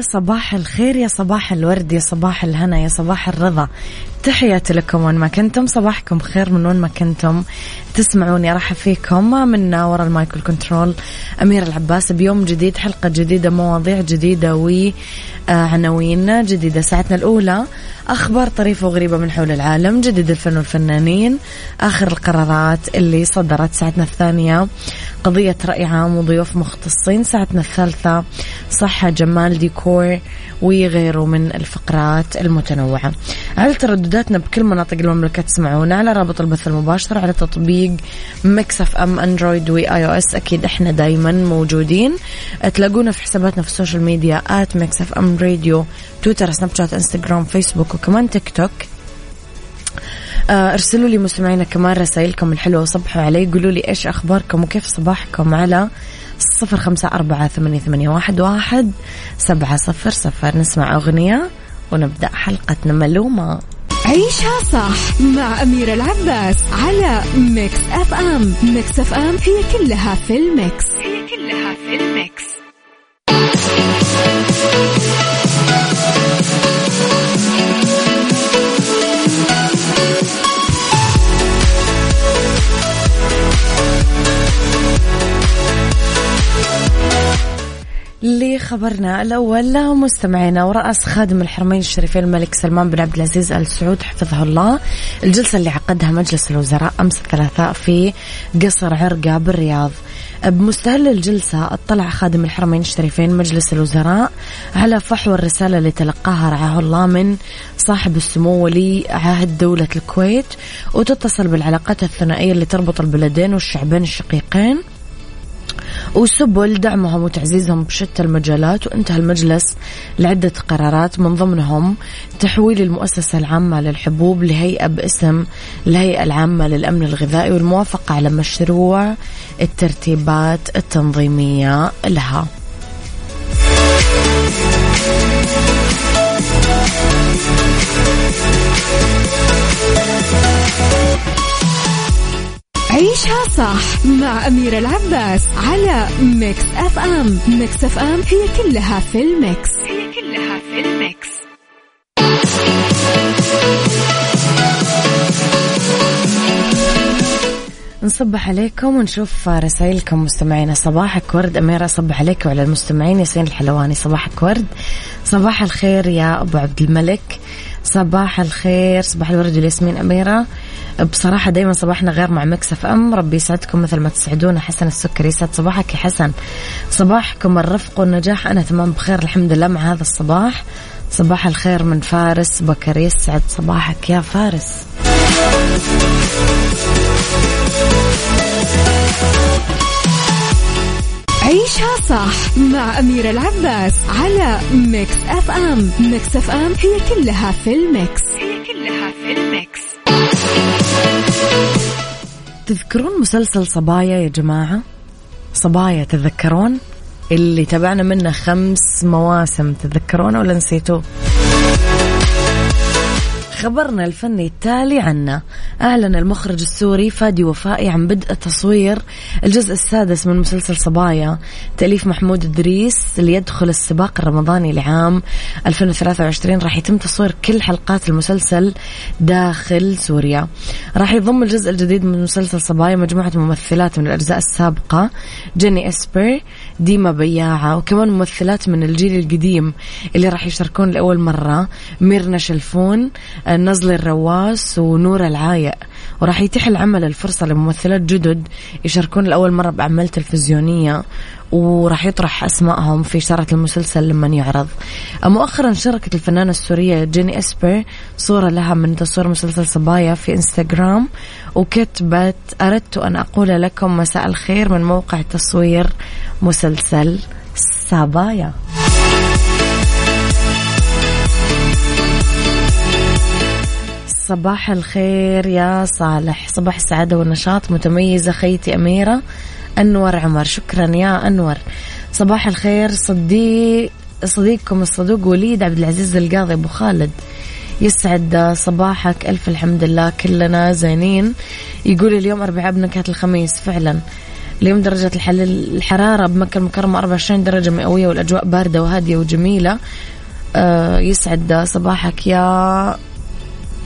يا صباح الخير يا صباح الورد يا صباح الهنا يا صباح الرضا. تحياتي لكم وين ما كنتم صباحكم خير من وين ما كنتم. تسمعوني أرحب فيكم من وراء ال mic وال control. أميرة العباس بيوم جديد حلقة جديدة مواضيع جديدة وعناوين جديدة. ساعتنا الأولى أخبار طريفة وغريبة من حول العالم جديد الفن والفنانين آخر القرارات اللي صدرت ساعتنا الثانية. قضية رأي عام وضيوف مختصين ساعتنا الثالثة صحة جمال ديكور. وغيره من الفقرات المتنوعة. على تردداتنا بكل مناطق المملكة تسمعونا على رابط البث المباشر على تطبيق Mix FM Android و iOS أكيد إحنا دايما موجودين. تلاقونا في حساباتنا في ال social media at Mix FM Radio تويتر سناب شات إنستغرام فيسبوك وكمان تيك توك. آه، ارسلوا لي مستمعينا كمان رسائلكم الحلوة وصبحوا علي. قولوا لي إيش أخباركم وكيف صباحكم على صفر خمسة أربعة ثمانية, ثمانية واحد, واحد سبعة صفر صفر. نسمع أغنية ونبدأ حلقتنا ملومة. عيشها صح مع أميرة العباس على Mix FM Mix FM هي كلها في ال mix. هي كلها في ال mix. لخبرنا الأول مستمعينا ورأس خادم الحرمين الشريفين الملك سلمان بن عبد العزيز آل سعود حفظه الله. الجلسة اللي عقدها مجلس الوزراء أمس الثلاثاء في قصر عرقة بالرياض. بمستهل الجلسة اطلع خادم الحرمين الشريفين مجلس الوزراء على فحوى الرسالة اللي تلقاها رعاه الله من صاحب السمو ولي عهد دولة الكويت وتتصل بالعلاقات الثنائية اللي تربط البلدين والشعبين الشقيقين. وسبل دعمهم وتعزيزهم بشتى المجالات وانتهى المجلس لعدة قرارات من ضمنهم تحويل المؤسسة العامة للحبوب لهيئة باسم الهيئة العامة للأمن الغذائي والموافقة على مشروع الترتيبات التنظيمية لها. عيشها صح مع أميرة العباس على Mix FM. Mix FM هي كلها في ال mix. هي كلها في ال mix. نصبح عليكم ونشوف رسائلكم مستمعينا. صباحك ورد أميرة صبح عليك وعلى المستمعين. ياسين الحلواني صباحك ورد صباح الخير يا أبو عبد الملك. صباح الخير صباح الورد والياسمين أميرة. بصراحة دايما صباحنا غير مع Mix FM. ربي يسعدكم مثل ما تسعدونا. حسن السكري يسعد صباحك يا حسن. صباحكم الرفق والنجاح أنا تمام بخير الحمد لله مع هذا الصباح. صباح الخير من فارس بكر يسعد صباحك يا فارس. عيشها صح مع أميرة العباس على Mix FM. Mix FM هي كلها في ال mix. هي كلها في ال mix. تذكرون مسلسل صبايا يا جماعة؟ صبايا تذكرون؟ اللي تابعنا منه خمس مواسم تذكرونه ولا نسيتوه؟ خبرنا الفني التالي عنه أعلن المخرج السوري فادي وفائي عن بدء تصوير الجزء السادس من مسلسل صبايا. تأليف محمود إدريس ليدخل السباق الرمضاني لعام 2023 راح يتم تصوير كل حلقات المسلسل داخل سوريا. راح يضم الجزء الجديد من مسلسل صبايا مجموعة ممثلات من الأجزاء السابقة. جيني إسبر ديما بياعة وكمان ممثلات من الجيل القديم اللي راح يشاركون لأول مرة ميرنا شلفون نزل الرواس ونور العايق. وراح يتيح العمل الفرصة لممثلات جدد يشاركون لأول مرة بأعمال تلفزيونية وراح يطرح أسمائهم في شارة المسلسل لما يعرض. مؤخرا شاركت الفنانة السورية جيني إسبر صورة لها من تصوير مسلسل صبايا في إنستغرام وكتبت أردت أن أقول لكم مساء الخير من موقع تصوير مسلسل صبايا. صباح الخير يا صالح. صباح السعادة والنشاط. متميزة خيتي أميرة. أنور عمر. شكرا يا أنور. صباح الخير صديق صديقكم الصدوق وليد عبد العزيز القاضي أبو خالد. يسعد صباحك. ألف الحمد لله. كلنا زينين. يقول اليوم أربعاء بنكهة الخميس. فعلا. اليوم درجة الحرارة بمكة المكرمة 24 درجة مئوية والأجواء باردة وهادية وجميلة. آه يسعد صباحك يا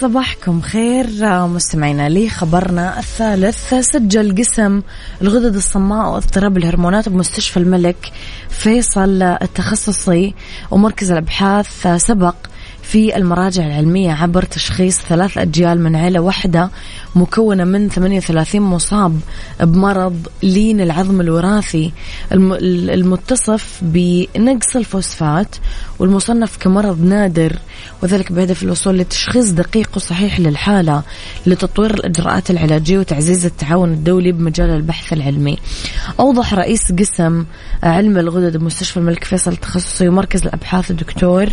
صباحكم خير. مستمعينا لي خبرنا الثالث سجل قسم الغدد الصماء واضطراب الهرمونات بمستشفى الملك فيصل التخصصي ومركز الأبحاث سبق في المراجع العلمية عبر تشخيص ثلاث أجيال من عيلة واحدة مكونة من 38 مصاب بمرض لين العظم الوراثي. المتصف بنقص الفوسفات والمصنف كمرض نادر وذلك بهدف الوصول لتشخيص دقيق وصحيح للحالة لتطوير الإجراءات العلاجية وتعزيز التعاون الدولي بمجال البحث العلمي. أوضح رئيس قسم علم الغدد بمستشفى الملك فيصل التخصصي ومركز الأبحاث الدكتور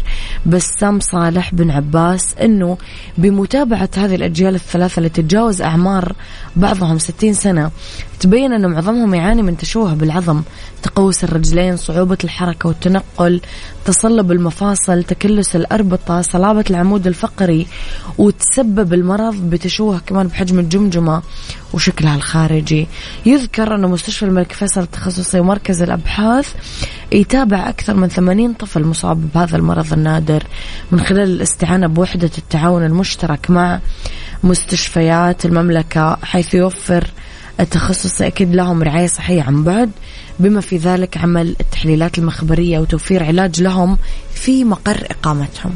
بسام صالح. بن عباس أنه بمتابعة هذه الأجيال الثلاثة اللي تتجاوز أعمار بعضهم 60 سنة تبين أن معظمهم يعاني من تشوه بالعظم تقوس الرجلين صعوبة الحركة والتنقل تصلب المفاصل تكلس الأربطة صلابة العمود الفقري وتسبب المرض بتشوه كمان بحجم الجمجمة وشكلها الخارجي. يذكر أن مستشفى الملك فيصل التخصصي ومركز الأبحاث يتابع أكثر من 80 طفل مصاب بهذا المرض النادر من خلال الاستعانة بوحدة التعاون المشترك مع مستشفيات المملكة حيث يوفر التخصصي أكيد لهم رعاية صحية عن بعد بما في ذلك عمل التحليلات المخبرية وتوفير علاج لهم في مقر إقامتهم.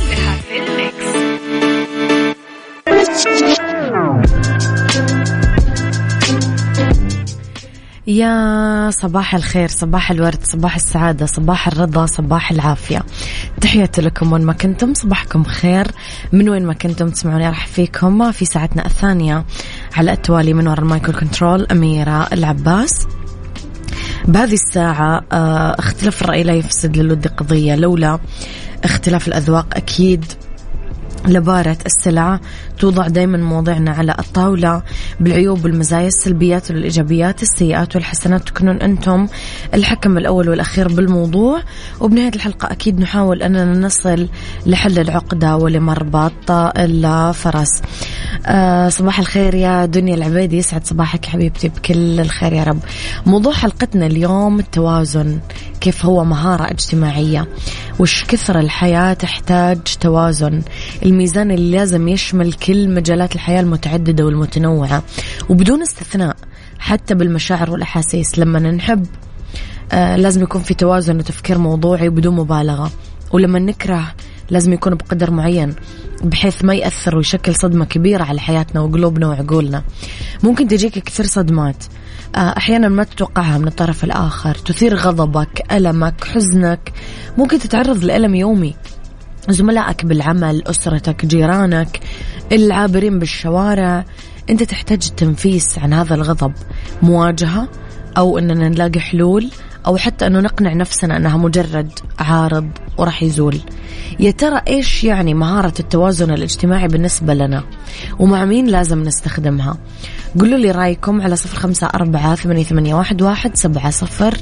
يا صباح الخير صباح الورد صباح السعادة صباح الرضا صباح العافية. تحياتي لكم وين ما كنتم صباحكم خير. من وين ما كنتم تسمعوني راح فيكم. في ساعتنا الثانية على التوالي من وراء ال mic وال control أميرة العباس. بهذه الساعة آه، اختلاف الرأي لا يفسد للود قضية. لولا اختلاف الأذواق أكيد لبارت السلع توضع دائما مواضيعنا على الطاولة بالعيوب والمزايا السلبيات والإيجابيات السيئات والحسنات. تكونون أنتم الحكم الأول والأخير بالموضوع. وبنهاية الحلقة أكيد نحاول أننا نصل لحل العقدة ولمربط الفرس. آه صباح الخير يا دنيا العبيدي يسعد صباحك حبيبتي بكل الخير يا رب. موضوع حلقتنا اليوم التوازن. كيف هو مهارة اجتماعية وش كثر الحياة تحتاج توازن. الميزان اللي لازم يشمل كل مجالات الحياة المتعددة والمتنوعة وبدون استثناء حتى بالمشاعر والأحاسيس. لما نحب آه لازم يكون في توازن وتفكير موضوعي بدون مبالغة. ولما نكره لازم يكون بقدر معين بحيث ما يأثر ويشكل صدمة كبيرة على حياتنا وقلوبنا وعقولنا. ممكن تجيك كثير صدمات. أحيانا ما تتوقعها من الطرف الآخر. تثير غضبك ألمك حزنك. ممكن تتعرض لألم يومي. زملائك بالعمل أسرتك جيرانك العابرين بالشوارع. أنت تحتاج التنفيس عن هذا الغضب. مواجهة أو أننا نلاقي حلول أو حتى أنه نقنع نفسنا أنها مجرد عارض وراح يزول. يا ترى إيش يعني مهارة التوازن الاجتماعي بالنسبة لنا؟ ومع مين لازم نستخدمها؟ قولوا لي رأيكم على صفر خمسة أربعة ثمانية, ثمانية واحد, واحد سبعة صفر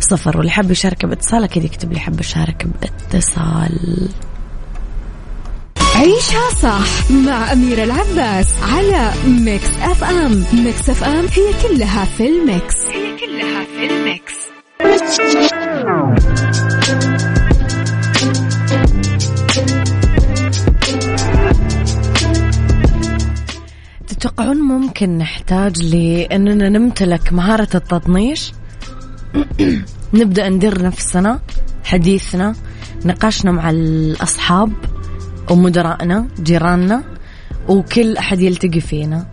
صفر. واللي حاب يشارك باتصال أكيد يكتب لي حاب يشارك باتصال. عيشها صح مع أميرة العباس على Mix FM Mix FM هي كلها في ال mix. هي كلها في ال mix. تتوقعون ممكن نحتاج لأننا نمتلك مهارة التطنيش؟ نبدأ ندير نفسنا حديثنا نقاشنا مع الأصحاب ومدراءنا جيراننا وكل أحد يلتقي فينا.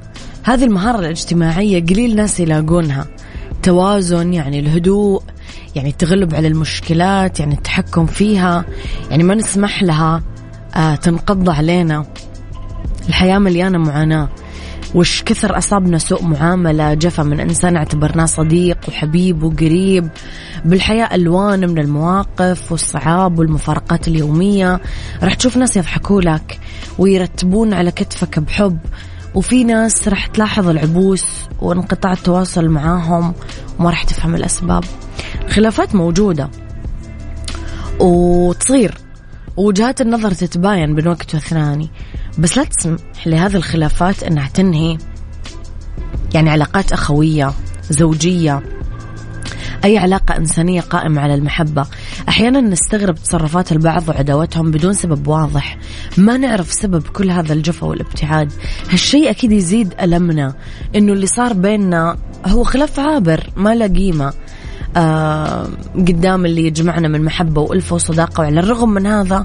هذه المهارة الاجتماعية قليل ناس يلاقونها. توازن يعني الهدوء يعني التغلب على المشكلات يعني التحكم فيها يعني ما نسمح لها آه تنقض علينا. الحياة مليانة معاناة. وش كثر أصابنا سوء معاملة. جفا من إنسان اعتبرناه صديق وحبيب وقريب. بالحياة ألوان من المواقف والصعاب والمفارقات اليومية. راح تشوف ناس يضحكوا لك ويرتبون على كتفك بحب. وفي ناس راح تلاحظ العبوس وانقطاع التواصل معاهم وما راح تفهم الأسباب. الخلافات موجودة وتصير. ووجهات النظر تتباين بين وقت وثاني بس لا تسمح لهذه الخلافات إنها تنهي. يعني علاقات أخوية زوجية. أي علاقة إنسانية قائمة على المحبة. أحيانا نستغرب تصرفات البعض وعداوتهم بدون سبب واضح. ما نعرف سبب كل هذا الجفا والابتعاد. هالشيء أكيد يزيد ألمنا. إنه اللي صار بيننا هو خلاف عابر ما له قيمة. آه قدام اللي يجمعنا من محبة وألفة وصداقة. وعلى الرغم من هذا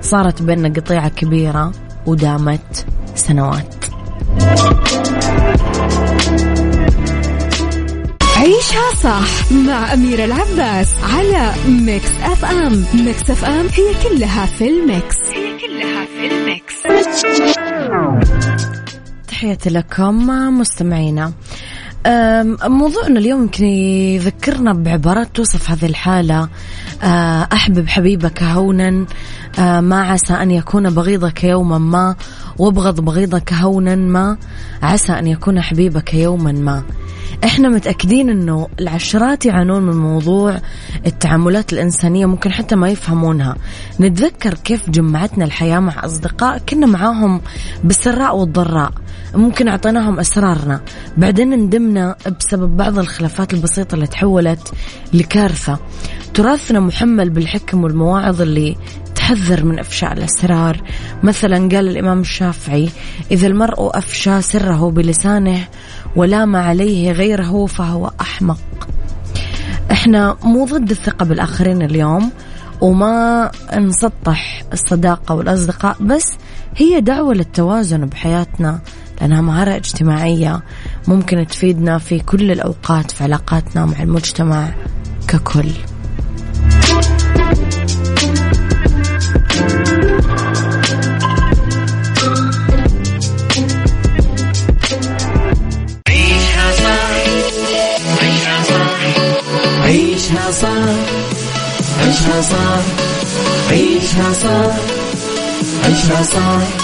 صارت بيننا قطيعة كبيرة. ودامت سنوات. عيشها صح مع أميرة العباس على Mix FM. Mix FM هي كلها في ال mix. هي كلها في ال mix. تحياتي لكم مستمعينا. موضوعنا اليوم يمكن يذكرنا بعبارات توصف هذه الحالة. أه، أحبب حبيبك هونا. أه، ما عسى أن يكون بغيضك يوما ما وابغض بغيضك هونا ما عسى أن يكون حبيبك يوما ما. إحنا متأكدين إنه العشرات يعانون من موضوع التعاملات الإنسانية ممكن حتى ما يفهمونها. نتذكر كيف جمعتنا الحياة مع أصدقاء كنا معاهم بالسراء والضراء. ممكن أعطيناهم أسرارنا. بعدين ندمنا بسبب بعض الخلافات البسيطة اللي تحولت لكارثة. تراثنا محمل بالحكم والمواعظ اللي تحذر من إفشاء الأسرار. مثلا قال الإمام الشافعي إذا المرء أفشى سره بلسانه ولام عليه غيره فهو أحمق. إحنا مو ضد الثقة بالآخرين اليوم وما نسطح الصداقة والأصدقاء بس هي دعوة للتوازن بحياتنا. لأنها مهارة اجتماعية ممكن تفيدنا في كل الأوقات في علاقاتنا مع المجتمع ككل. عيشها صح. عيشها صح. عيشها صح. عيشها عيشها عيشها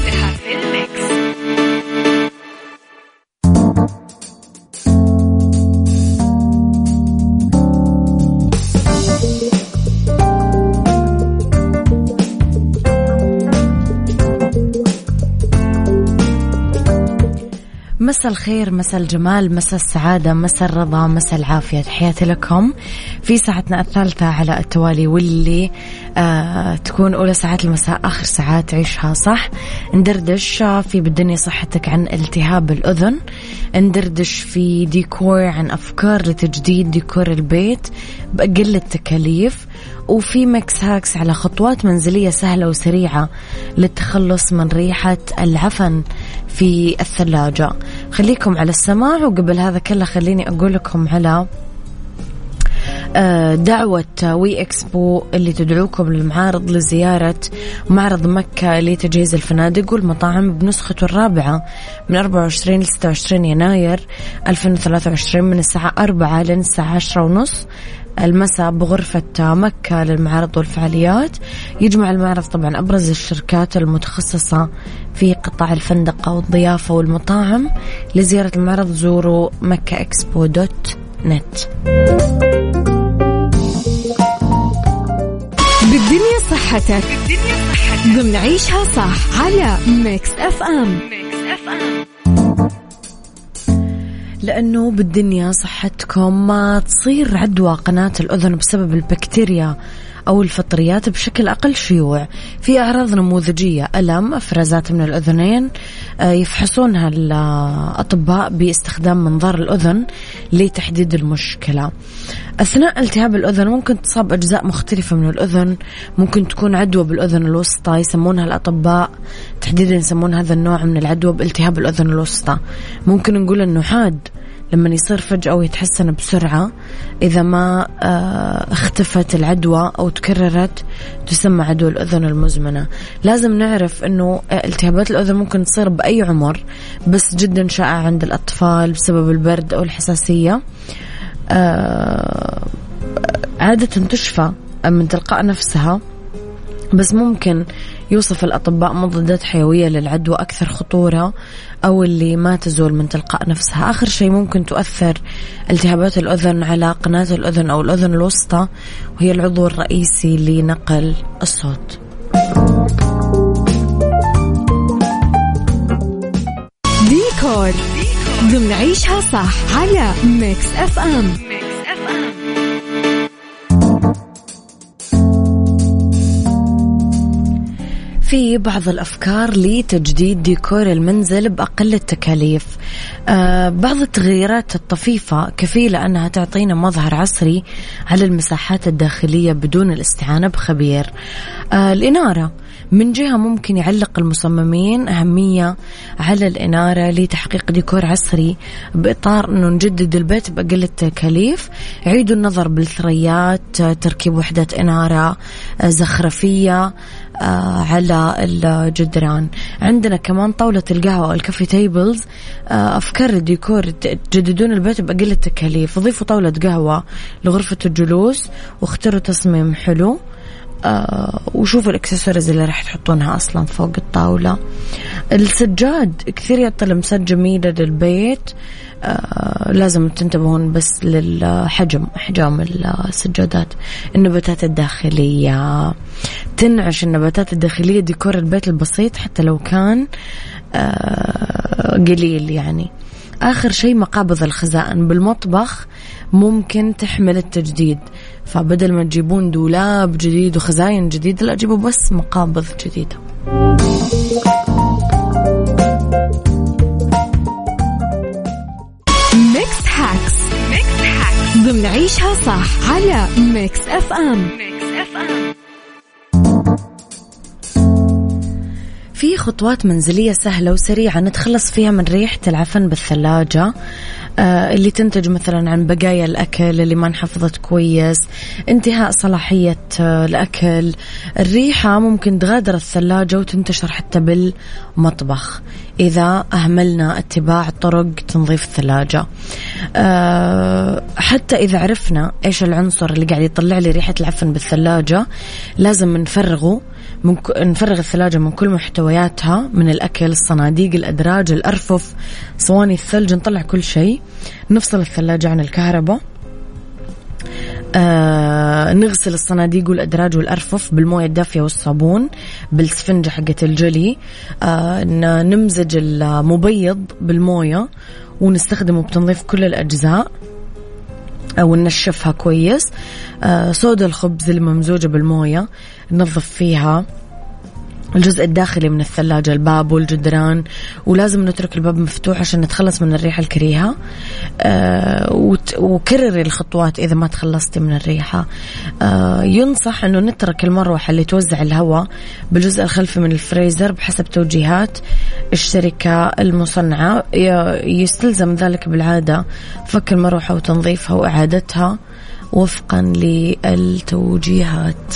مساء الخير مساء الجمال مساء السعادة مساء الرضا مساء العافية. تحياتي لكم في ساعتنا الثالثة على التوالي واللي آه تكون أولى ساعات المساء آخر ساعات عيشها صح. ندردش في بالدنيا صحتك عن التهاب الأذن. ندردش في ديكور عن أفكار لتجديد ديكور البيت بأقل التكاليف. وفي Mix Hacks على خطوات منزلية سهلة وسريعة للتخلص من ريحة العفن في الثلاجة. خليكم على السماع وقبل هذا كله خليني أقول لكم على آه، دعوة وي إكسبو اللي تدعوكم للمعارض لزيارة معرض مكة لتجهيز الفنادق والمطاعم بنسخته الرابعة من 24 ل 26 يناير 2023 من الساعة 4 لين الساعة 10 ونص. المساء بغرفة مكة للمعارض والفعاليات. يجمع المعرض طبعا أبرز الشركات المتخصصة في قطاع الفندقة والضيافة والمطاعم لزيارة المعرض زوروا مكة expo dot net. بالدنيا صحتك. بالدنيا صحتك. ضمن عيشها صح على Mix FM. Mix FM. لأنه بالدنيا صحتكم ما تصير عدوى قناة الأذن بسبب البكتيريا. أو الفطريات بشكل أقل شيوع. في أعراض نموذجية ألم أفرازات من الأذنين آه، يفحصونها الأطباء باستخدام منظار الأذن لتحديد المشكلة. أثناء التهاب الأذن ممكن تصاب أجزاء مختلفة من الأذن. ممكن تكون عدوى بالأذن الوسطى يسمونها الأطباء. تحديدا يسمون هذا النوع من العدوى بالتهاب الأذن الوسطى. ممكن نقول أنه حاد. لما يصير فجأة ويتحسن بسرعة إذا ما آه، اختفت العدوى أو تكررت تسمى عدوى الأذن المزمنة. لازم نعرف أنه التهابات الأذن ممكن تصير بأي عمر بس جدا شائعة عند الأطفال بسبب البرد أو الحساسية. آه، عادة تشفى من تلقاء نفسها بس ممكن يوصف الأطباء مضادات حيوية للعدوى أكثر خطورة أو اللي ما تزول من تلقاء نفسها. آخر شيء ممكن تؤثر التهابات الأذن على قناة الأذن أو الأذن الوسطى وهي العضو الرئيسي لنقل الصوت. ديكور. ضمن عيشها صح على Mix FM. Mix في بعض الأفكار لتجديد ديكور المنزل بأقل التكاليف. آه بعض التغييرات الطفيفة كفيلة أنها تعطينا مظهر عصري على المساحات الداخلية بدون الاستعانة بخبير. آه الإنارة. من جهة ممكن يعلق المصممين أهمية على الإنارة لتحقيق ديكور عصري بإطار أنه نجدد البيت بأقل التكاليف. عيدوا النظر بالثريات تركيب وحدة إنارة زخرفية آه، على الجدران. عندنا كمان طاولة القهوة وال coffee tables آه، أفكار الديكور تجددون البيت بأقل التكاليف. ضيفوا طاولة قهوة لغرفة الجلوس واختاروا تصميم حلو. آه وشوفوا الاكسسوارز اللي راح تحطونها أصلا فوق الطاولة. السجاد كثير يعطي لمسات جميله للبيت. آه لازم تنتبهون بس للحجم احجام السجادات. النباتات الداخلية. تنعش النباتات الداخلية ديكور البيت البسيط حتى لو كان آه قليل يعني. آخر شيء مقابض الخزائن بالمطبخ ممكن تحمل التجديد. فبدل ما تجيبون دولاب جديد وخزاين جديدة لا جيبوا بس مقابض جديدة. Mix Hacks Mix Hacks ضمن عيشها صح على Mix FM. Mix FM. في خطوات منزلية سهلة وسريعة نتخلص فيها من ريحة العفن بالثلاجة آه، اللي تنتج مثلا عن بقايا الأكل اللي ما انحفظت كويس انتهاء صلاحية آه، الأكل الريحة ممكن تغادر الثلاجة وتنتشر حتى بالمطبخ إذا أهملنا اتباع طرق تنظيف الثلاجة أه حتى إذا عرفنا إيش العنصر اللي قاعد يطلع لي ريحة العفن بالثلاجة لازم نفرغه. نفرغ الثلاجة من كل محتوياتها من الأكل الصناديق الأدراج الأرفف صواني الثلج نطلع كل شيء. نفصل الثلاجة عن الكهرباء. آه نغسل الصناديق والأدراج والأرفف بالموية الدافية والصابون بالسفنجة حقة الجلي. آه نمزج المبيض بالموية ونستخدمه بتنظيف كل الأجزاء أو ننشفها كويس. آه صودا الخبز الممزوجة بالموية ننظف فيها. الجزء الداخلي من الثلاجة الباب والجدران. ولازم نترك الباب مفتوح عشان نتخلص من الريحة الكريهة. آه وكرري الخطوات إذا ما تخلصتي من الريحة. آه ينصح أنه نترك المروحة اللي توزع الهواء بالجزء الخلفي من الفريزر بحسب توجيهات الشركة المصنعة. يستلزم ذلك بالعادة فك المروحة وتنظيفها وإعادتها وفقا للتوجيهات.